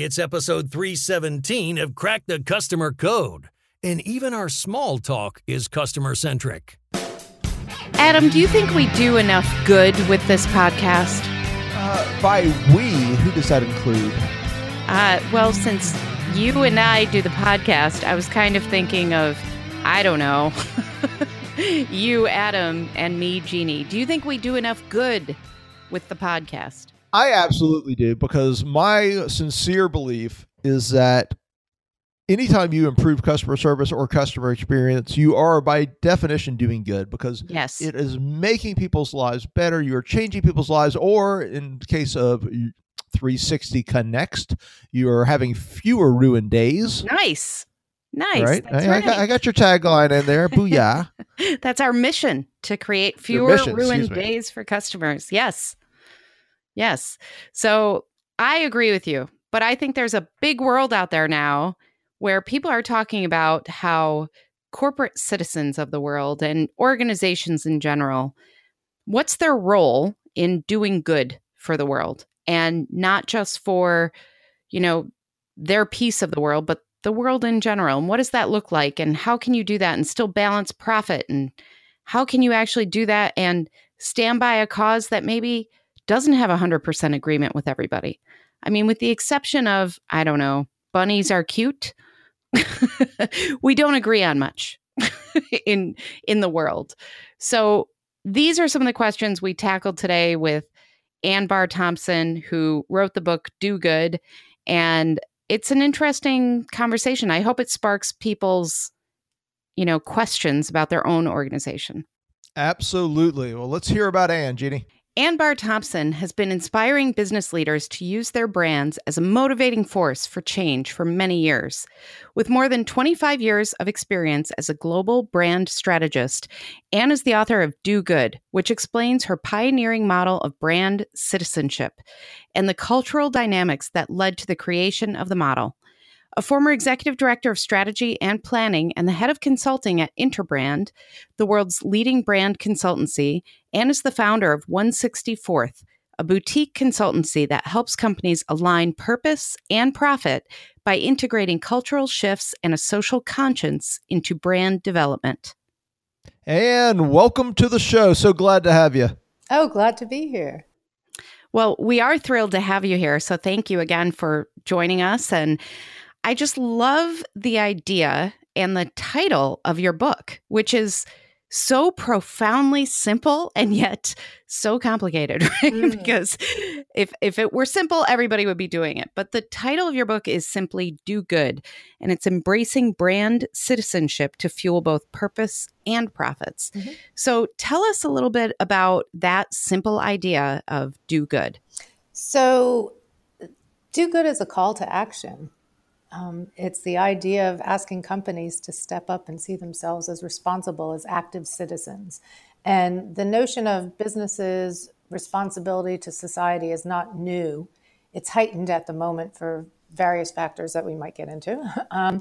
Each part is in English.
It's episode 317 of Crack the Customer Code. And even our small talk is customer centric. Adam, do you think we do enough good with this podcast? Uh, by we, who does that include? Uh, well, since you and I do the podcast, I was kind of thinking of, I don't know, you, Adam, and me, Jeannie. Do you think we do enough good with the podcast? I absolutely do because my sincere belief is that anytime you improve customer service or customer experience, you are by definition doing good because yes. it is making people's lives better. You're changing people's lives, or in case of 360 Connext, you're having fewer ruined days. Nice. Nice. Right? I, right. I, got, I, got, your tagline in there. Booyah. That's our mission to create fewer mission, ruined days for customers. Yes. Yes. So I agree with you, but I think there's a big world out there now where people are talking about how corporate citizens of the world and organizations in general, what's their role in doing good for the world and not just for, you know, their piece of the world, but the world in general. And what does that look like? And how can you do that and still balance profit? And how can you actually do that and stand by a cause that maybe doesn't have a 100% agreement with everybody? I mean, with the exception of, I don't know, bunnies are cute. we don't agree on much in in the world. So these are some of the questions we tackled today with Anne Bahr Thompson, who wrote the book Do Good. And it's an interesting conversation. I hope it sparks people's, you know, questions about their own organization. Absolutely. Well, let's hear about Anne, Jeannie. Anne Bahr Thompson has been inspiring business leaders to use their brands as a motivating force for change for many years. With more than 25 years of experience as a global brand strategist, Anne is the author of Do Good, which explains her pioneering model of brand citizenship and the cultural dynamics that led to the creation of the model. A former executive director of strategy and planning and the head of consulting at Interbrand, the world's leading brand consultancy, and is the founder of 164th, a boutique consultancy that helps companies align purpose and profit by integrating cultural shifts and a social conscience into brand development. And welcome to the show. So glad to have you. Oh, glad to be here. Well, we are thrilled to have you here. So thank you again for joining us. And I just love the idea and the title of your book, which is so profoundly simple and yet so complicated, right? Mm. because if if it were simple, everybody would be doing it. But the title of your book is simply Do Good, and it's embracing brand citizenship to fuel both purpose and profits. Mm-hmm. So tell us a little bit about that simple idea of do good. So do good is a call to action. Um, it's the idea of asking companies to step up and see themselves as responsible as active citizens. And the notion of businesses' responsibility to society is not new. It's heightened at the moment for various factors that we might get into. um,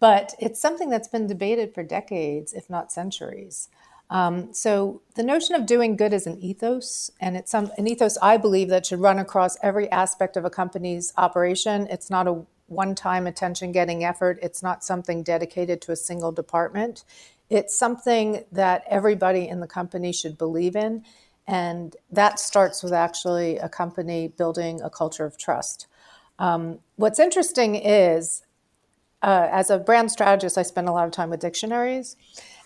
but it's something that's been debated for decades, if not centuries. Um, so the notion of doing good is an ethos, and it's some, an ethos I believe that should run across every aspect of a company's operation. It's not a one time attention getting effort. It's not something dedicated to a single department. It's something that everybody in the company should believe in. And that starts with actually a company building a culture of trust. Um, what's interesting is, uh, as a brand strategist, I spend a lot of time with dictionaries.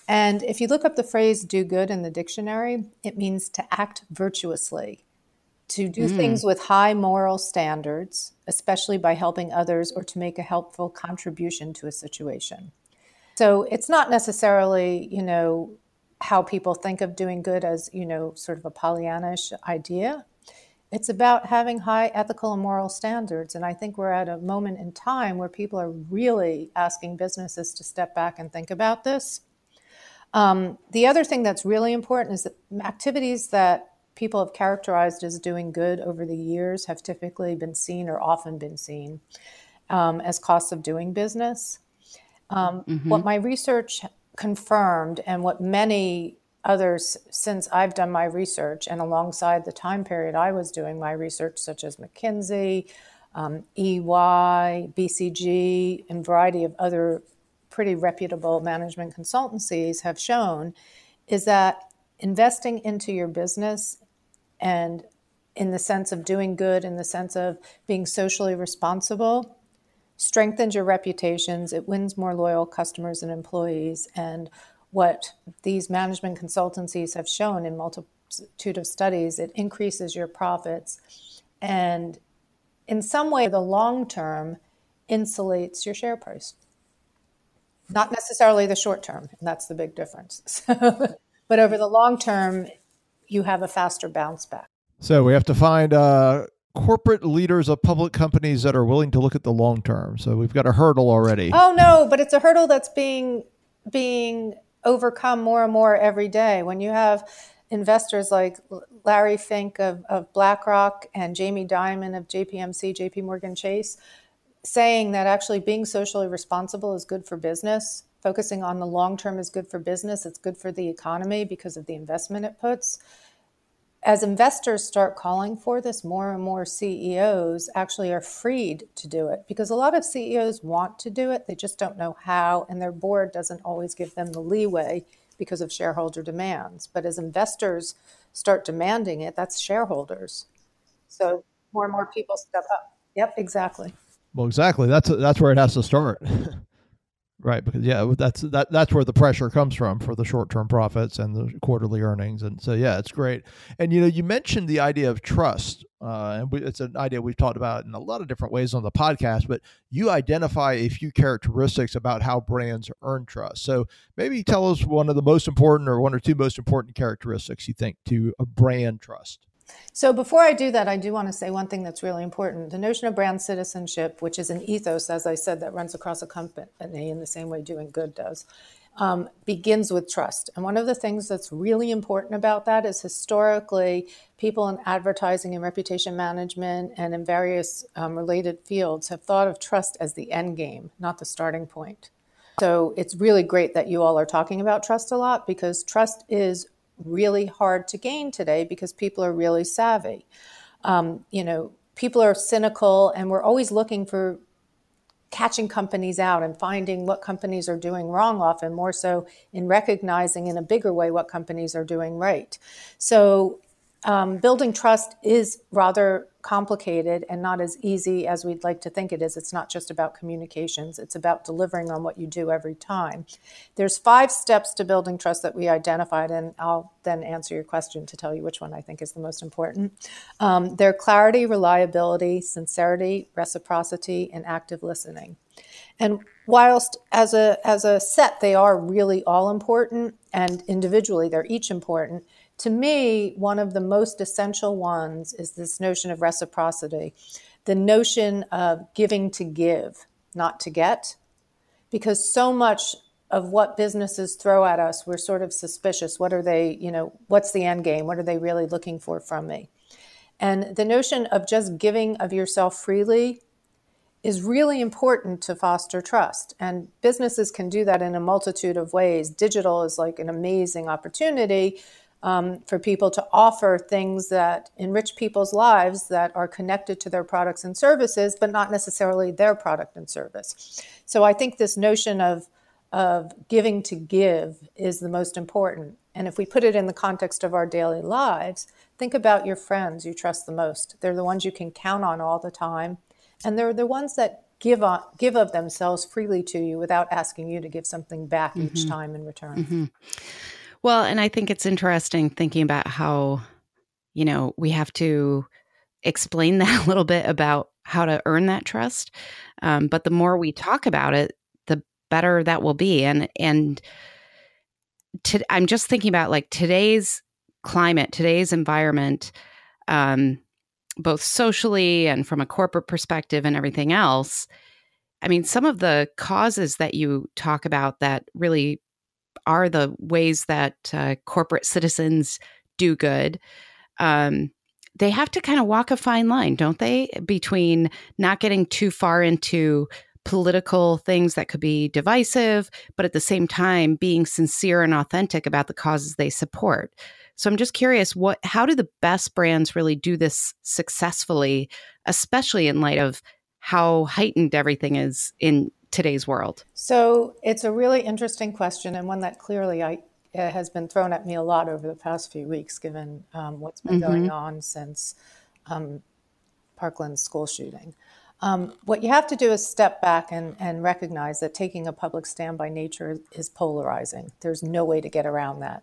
And if you look up the phrase do good in the dictionary, it means to act virtuously to do mm. things with high moral standards, especially by helping others or to make a helpful contribution to a situation. So it's not necessarily, you know, how people think of doing good as, you know, sort of a Pollyannish idea. It's about having high ethical and moral standards. And I think we're at a moment in time where people are really asking businesses to step back and think about this. Um, the other thing that's really important is that activities that people have characterized as doing good over the years have typically been seen or often been seen um, as costs of doing business. Um, mm-hmm. What my research confirmed, and what many others since I've done my research, and alongside the time period I was doing my research, such as McKinsey, um, EY, BCG, and a variety of other pretty reputable management consultancies have shown is that investing into your business and in the sense of doing good, in the sense of being socially responsible, strengthens your reputations, it wins more loyal customers and employees. And what these management consultancies have shown in multitude of studies, it increases your profits and in some way the long term insulates your share price. Not necessarily the short term, and that's the big difference. but over the long term, you have a faster bounce back. So we have to find uh, corporate leaders of public companies that are willing to look at the long term. So we've got a hurdle already. Oh no, but it's a hurdle that's being being overcome more and more every day. When you have investors like Larry Fink of, of BlackRock and Jamie Dimon of JPMC, JP Morgan Chase, saying that actually being socially responsible is good for business. Focusing on the long term is good for business. It's good for the economy because of the investment it puts as investors start calling for this, more and more CEOs actually are freed to do it because a lot of CEOs want to do it. They just don't know how, and their board doesn't always give them the leeway because of shareholder demands. But as investors start demanding it, that's shareholders. So more and more people step up. Yep, exactly. Well, exactly. That's that's where it has to start. Right, because yeah, that's that that's where the pressure comes from for the short-term profits and the quarterly earnings, and so yeah, it's great. And you know, you mentioned the idea of trust, uh, and we, it's an idea we've talked about in a lot of different ways on the podcast. But you identify a few characteristics about how brands earn trust. So maybe tell us one of the most important, or one or two most important characteristics you think to a brand trust. So before I do that, I do want to say one thing that's really important. The notion of brand citizenship, which is an ethos, as I said, that runs across a company in the same way doing good does, um, begins with trust. And one of the things that's really important about that is historically, people in advertising and reputation management and in various um, related fields have thought of trust as the end game, not the starting point. So it's really great that you all are talking about trust a lot because trust is really hard to gain today because people are really savvy. Um, you know, people are cynical, and we're always looking for catching companies out and finding what companies are doing wrong often more so in recognizing in a bigger way what companies are doing right so um, building trust is rather complicated and not as easy as we'd like to think it is. It's not just about communications, it's about delivering on what you do every time. There's five steps to building trust that we identified, and I'll then answer your question to tell you which one I think is the most important. Um, they're clarity, reliability, sincerity, reciprocity, and active listening. And whilst as a as a set they are really all important and individually they're each important to me, one of the most essential ones is this notion of reciprocity, the notion of giving to give, not to get. Because so much of what businesses throw at us, we're sort of suspicious. What are they, you know, what's the end game? What are they really looking for from me? And the notion of just giving of yourself freely is really important to foster trust. And businesses can do that in a multitude of ways. Digital is like an amazing opportunity um, for people to offer things that enrich people's lives that are connected to their products and services, but not necessarily their product and service. So I think this notion of of giving to give is the most important. And if we put it in the context of our daily lives, think about your friends you trust the most. They're the ones you can count on all the time, and they're the ones that give on, give of themselves freely to you without asking you to give something back mm-hmm. each time in return. Mm-hmm. Well, and I think it's interesting thinking about how, you know, we have to explain that a little bit about how to earn that trust. Um, but the more we talk about it, the better that will be. And and to, I'm just thinking about like today's climate, today's environment, um, both socially and from a corporate perspective and everything else. I mean, some of the causes that you talk about that really are the ways that uh, corporate citizens do good. Um, they have to kind of walk a fine line, don't they, between not getting too far into political things that could be divisive, but at the same time being sincere and authentic about the causes they support. So I'm just curious what how do the best brands really do this successfully, especially in light of how heightened everything is in today's world? So it's a really interesting question and one that clearly I has been thrown at me a lot over the past few weeks, given um, what's been mm-hmm. going on since um, Parkland's school shooting. Um, what you have to do is step back and, and recognize that taking a public stand by nature is polarizing. There's no way to get around that.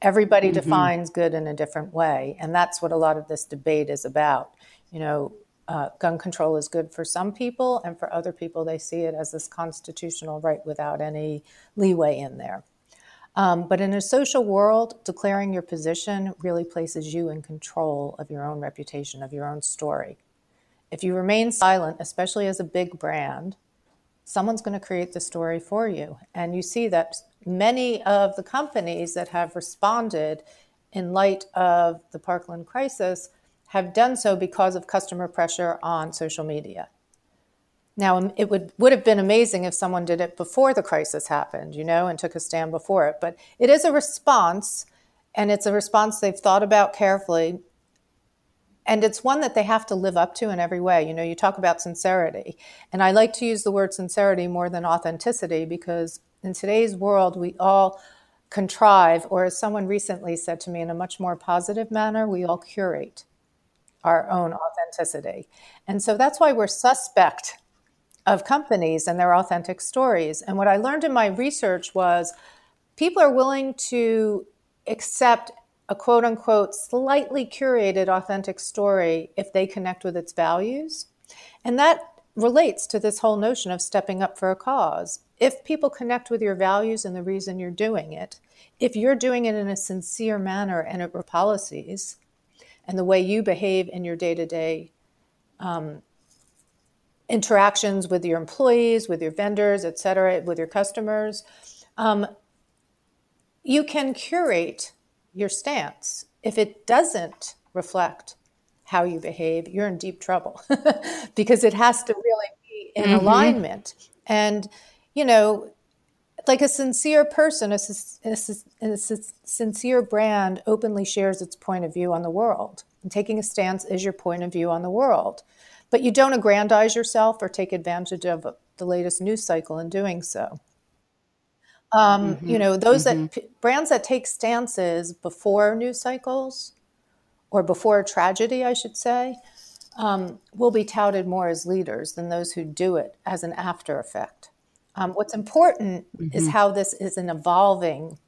Everybody mm-hmm. defines good in a different way, and that's what a lot of this debate is about. You know, uh, gun control is good for some people, and for other people, they see it as this constitutional right without any leeway in there. Um, but in a social world, declaring your position really places you in control of your own reputation, of your own story. If you remain silent, especially as a big brand, someone's going to create the story for you. And you see that many of the companies that have responded in light of the Parkland crisis have done so because of customer pressure on social media. Now, it would, would have been amazing if someone did it before the crisis happened, you know, and took a stand before it. But it is a response, and it's a response they've thought about carefully. And it's one that they have to live up to in every way. You know, you talk about sincerity. And I like to use the word sincerity more than authenticity because in today's world, we all contrive, or as someone recently said to me in a much more positive manner, we all curate our own authenticity. And so that's why we're suspect of companies and their authentic stories. And what I learned in my research was people are willing to accept a quote unquote slightly curated authentic story if they connect with its values. And that relates to this whole notion of stepping up for a cause. If people connect with your values and the reason you're doing it, if you're doing it in a sincere manner and it your policies and the way you behave in your day to day interactions with your employees, with your vendors, et cetera, with your customers, um, you can curate your stance. If it doesn't reflect how you behave, you're in deep trouble because it has to really be in mm-hmm. alignment. And, you know, like a sincere person, a, a, a, sincere brand openly shares its point of view on the world. And taking a stance is your point of view on the world. But you don't aggrandize yourself or take advantage of the latest news cycle in doing so. Um, mm-hmm. You know, those mm-hmm. that brands that take stances before news cycles or before a tragedy, I should say, um, will be touted more as leaders than those who do it as an after effect. Um, what's important mm-hmm. is how this is an evolving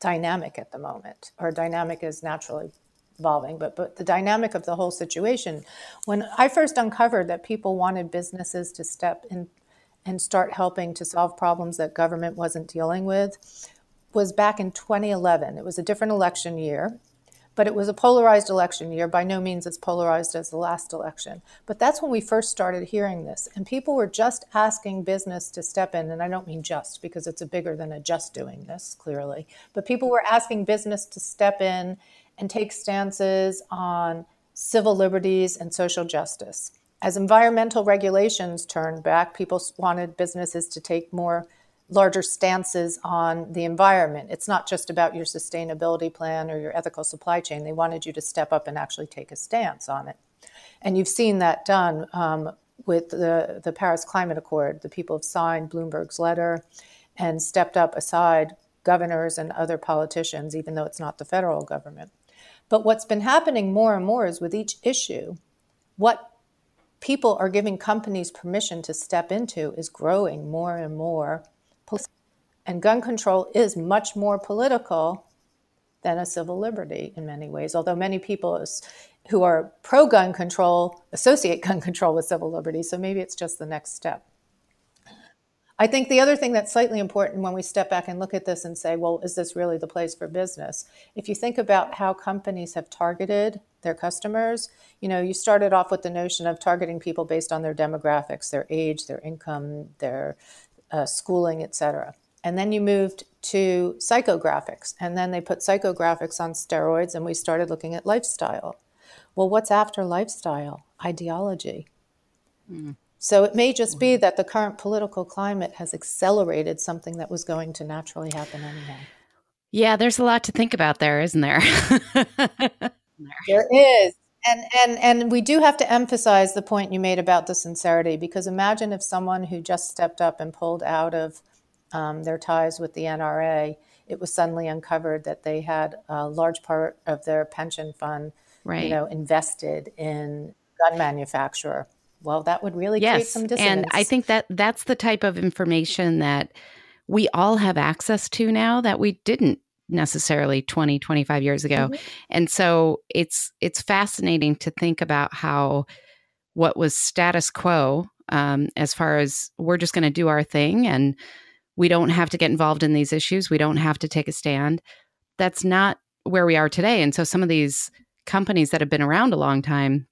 dynamic at the moment. Our dynamic is naturally evolving, but but the dynamic of the whole situation. When I first uncovered that people wanted businesses to step in and start helping to solve problems that government wasn't dealing with, was back in 2011. It was a different election year, but it was a polarized election year. By no means as polarized as the last election. But that's when we first started hearing this. And people were just asking business to step in. And I don't mean just because it's a bigger than a just doing this, clearly. But people were asking business to step in and take stances on civil liberties and social justice. As environmental regulations turned back, people wanted businesses to take more larger stances on the environment. It's not just about your sustainability plan or your ethical supply chain. They wanted you to step up and actually take a stance on it. And you've seen that done um, with the, the Paris Climate Accord. The people have signed Bloomberg's letter and stepped up aside governors and other politicians, even though it's not the federal government. But what's been happening more and more is with each issue, what people are giving companies permission to step into is growing more and more. And gun control is much more political than a civil liberty in many ways, although many people who are pro gun control associate gun control with civil liberty. So maybe it's just the next step. I think the other thing that's slightly important when we step back and look at this and say, well, is this really the place for business? If you think about how companies have targeted their customers, you know, you started off with the notion of targeting people based on their demographics, their age, their income, their uh, schooling, et cetera. And then you moved to psychographics, and then they put psychographics on steroids, and we started looking at lifestyle. Well, what's after lifestyle? Ideology. Mm. So it may just be that the current political climate has accelerated something that was going to naturally happen anyway. Yeah, there's a lot to think about there, isn't there? there is. And, and and we do have to emphasize the point you made about the sincerity because imagine if someone who just stepped up and pulled out of um, their ties with the NRA, it was suddenly uncovered that they had a large part of their pension fund, right. you know, invested in gun manufacturer. Well, that would really yes. create some dissonance. And I think that that's the type of information that we all have access to now that we didn't necessarily 20 25 years ago mm-hmm. and so it's it's fascinating to think about how what was status quo um, as far as we're just going to do our thing and we don't have to get involved in these issues. We don't have to take a stand. That's not where we are today. And so some of these companies that have been around a long time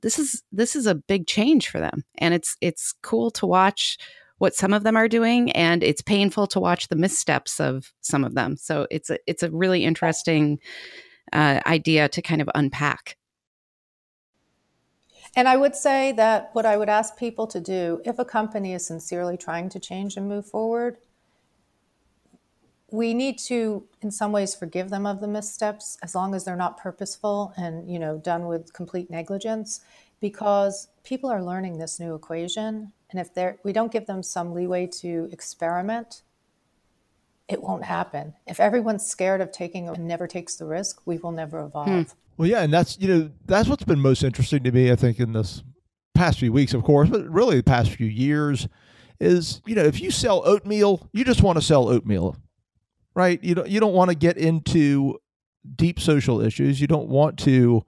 this is this is a big change for them. And it's it's cool to watch what some of them are doing and it's painful to watch the missteps of some of them. So it's a it's a really interesting uh, idea to kind of unpack and I would say that what I would ask people to do, if a company is sincerely trying to change and move forward, we need to, in some ways, forgive them of the missteps as long as they're not purposeful and you know done with complete negligence, because people are learning this new equation and if they're, we don't give them some leeway to experiment, it won't happen. If everyone's scared of taking and never takes the risk, we will never evolve. Hmm. Well, yeah, and that's you know that's what's been most interesting to me. I think in this past few weeks, of course, but really the past few years, is you know if you sell oatmeal, you just want to sell oatmeal, right? You don't you don't want to get into deep social issues. You don't want to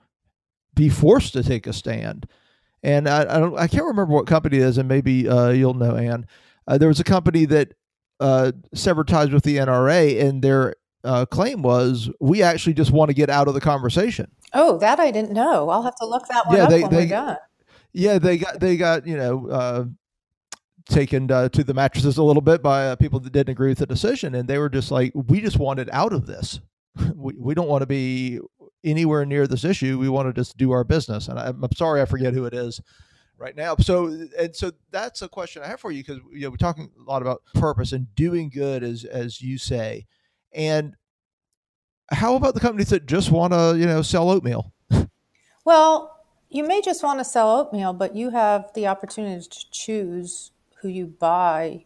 be forced to take a stand. And I, I don't I can't remember what company it is, and maybe uh, you'll know, Anne. Uh, there was a company that uh, severed ties with the NRA, and their uh, claim was, "We actually just want to get out of the conversation." Oh, that I didn't know. I'll have to look that one yeah, up they, when they, we're done. Yeah, they got they got you know uh, taken uh, to the mattresses a little bit by uh, people that didn't agree with the decision, and they were just like, "We just wanted out of this. we we don't want to be anywhere near this issue. We want to just do our business. And I'm, I'm sorry, I forget who it is right now. So, and so that's a question I have for you because you know we're talking a lot about purpose and doing good, as as you say. And how about the companies that just want to you know sell oatmeal? well, you may just want to sell oatmeal, but you have the opportunity to choose who you buy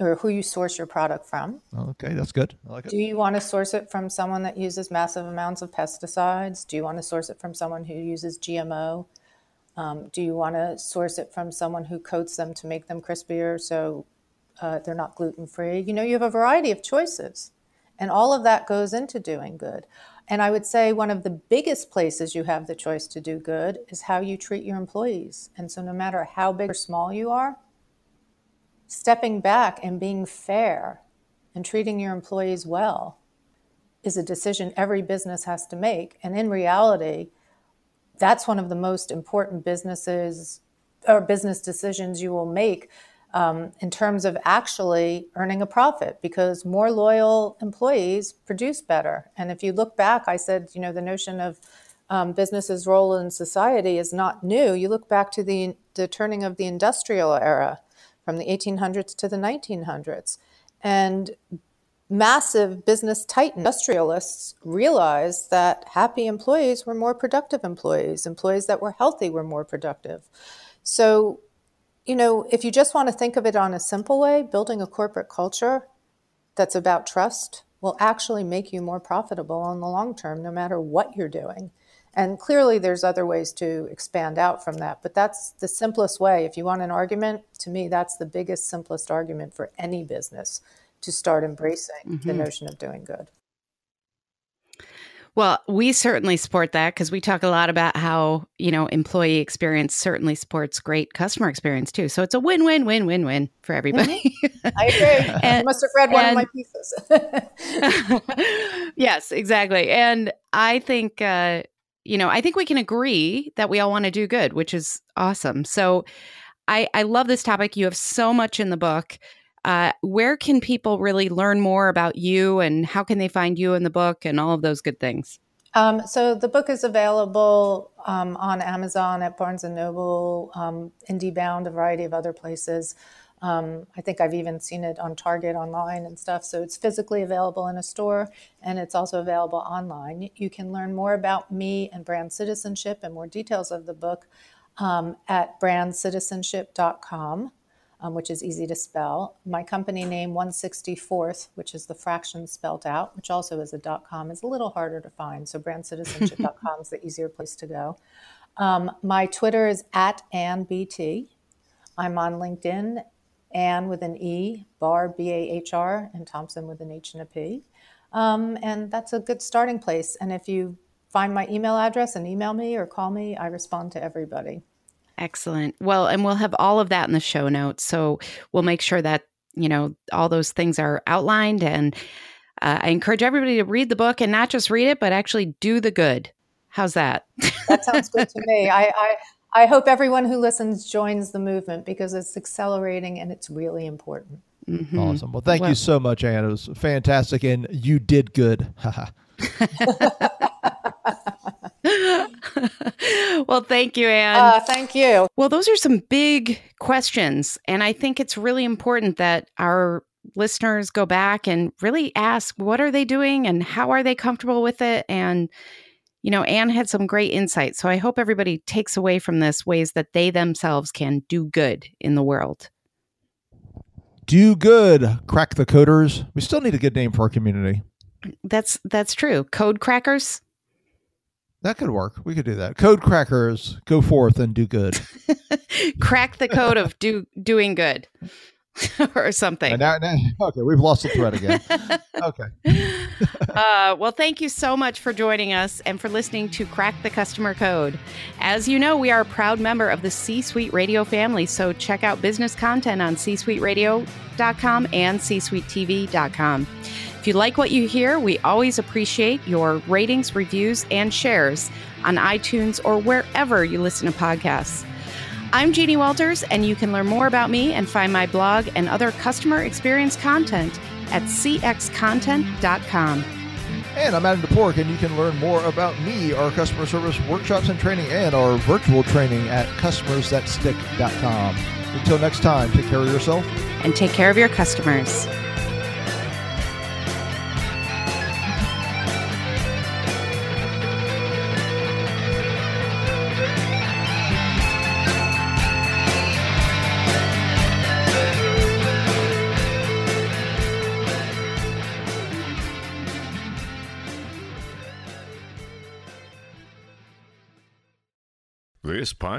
or who you source your product from. Okay, that's good. I like it. Do you want to source it from someone that uses massive amounts of pesticides? Do you want to source it from someone who uses GMO? Um, do you want to source it from someone who coats them to make them crispier so uh, they're not gluten free? You know, you have a variety of choices, and all of that goes into doing good. And I would say one of the biggest places you have the choice to do good is how you treat your employees. And so, no matter how big or small you are, stepping back and being fair and treating your employees well is a decision every business has to make. And in reality, that's one of the most important businesses or business decisions you will make um, in terms of actually earning a profit because more loyal employees produce better. And if you look back, I said, you know, the notion of um, business's role in society is not new. You look back to the, the turning of the industrial era from the 1800s to the 1900s. And massive business titan industrialists realized that happy employees were more productive employees, employees that were healthy were more productive. So, you know, if you just want to think of it on a simple way, building a corporate culture that's about trust will actually make you more profitable in the long term, no matter what you're doing. And clearly, there's other ways to expand out from that, but that's the simplest way. If you want an argument, to me, that's the biggest, simplest argument for any business to start embracing mm-hmm. the notion of doing good. Well, we certainly support that because we talk a lot about how, you know, employee experience certainly supports great customer experience too. So it's a win win win win win for everybody. Mm-hmm. I agree. and, you must have read one and, of my pieces. yes, exactly. And I think uh, you know, I think we can agree that we all want to do good, which is awesome. So I, I love this topic. You have so much in the book. Uh, where can people really learn more about you and how can they find you in the book and all of those good things? Um, so the book is available um, on Amazon at Barnes and Noble, um, IndieBound, a variety of other places. Um, I think I've even seen it on Target online and stuff. So it's physically available in a store and it's also available online. You can learn more about me and brand citizenship and more details of the book um, at brandcitizenship.com. Um, which is easy to spell. My company name, 164th, which is the fraction spelled out, which also is a dot .com, is a little harder to find. So brandcitizenship.com is the easier place to go. Um, my Twitter is at AnnBT. I'm on LinkedIn, Anne with an E, Bahr, B A H R, and Thompson with an H and a P. Um, and that's a good starting place. And if you find my email address and email me or call me, I respond to everybody. Excellent. Well, and we'll have all of that in the show notes. So we'll make sure that, you know, all those things are outlined. And uh, I encourage everybody to read the book and not just read it, but actually do the good. How's that? that sounds good to me. I, I, I hope everyone who listens joins the movement because it's accelerating and it's really important. Mm-hmm. Awesome. Well, thank well, you so much, Anne. It was fantastic, and you did good. well, thank you, Anne. Uh, thank you. Well, those are some big questions. And I think it's really important that our listeners go back and really ask what are they doing and how are they comfortable with it? And, you know, Anne had some great insights. So I hope everybody takes away from this ways that they themselves can do good in the world. Do good, crack the coders. We still need a good name for our community. That's that's true. Code crackers. That could work. We could do that. Code crackers, go forth and do good. Crack the code of do doing good. or something. Now, now, okay, we've lost the thread again. okay. uh, well, thank you so much for joining us and for listening to Crack the Customer Code. As you know, we are a proud member of the C Suite Radio family, so check out business content on c suite csuiteradio.com and c suite csuitetv.com. If you like what you hear, we always appreciate your ratings, reviews, and shares on iTunes or wherever you listen to podcasts. I'm Jeannie Walters, and you can learn more about me and find my blog and other customer experience content at cxcontent.com. And I'm Adam Toporek, and you can learn more about me, our customer service workshops and training, and our virtual training at customersthatstick.com. Until next time, take care of yourself and take care of your customers.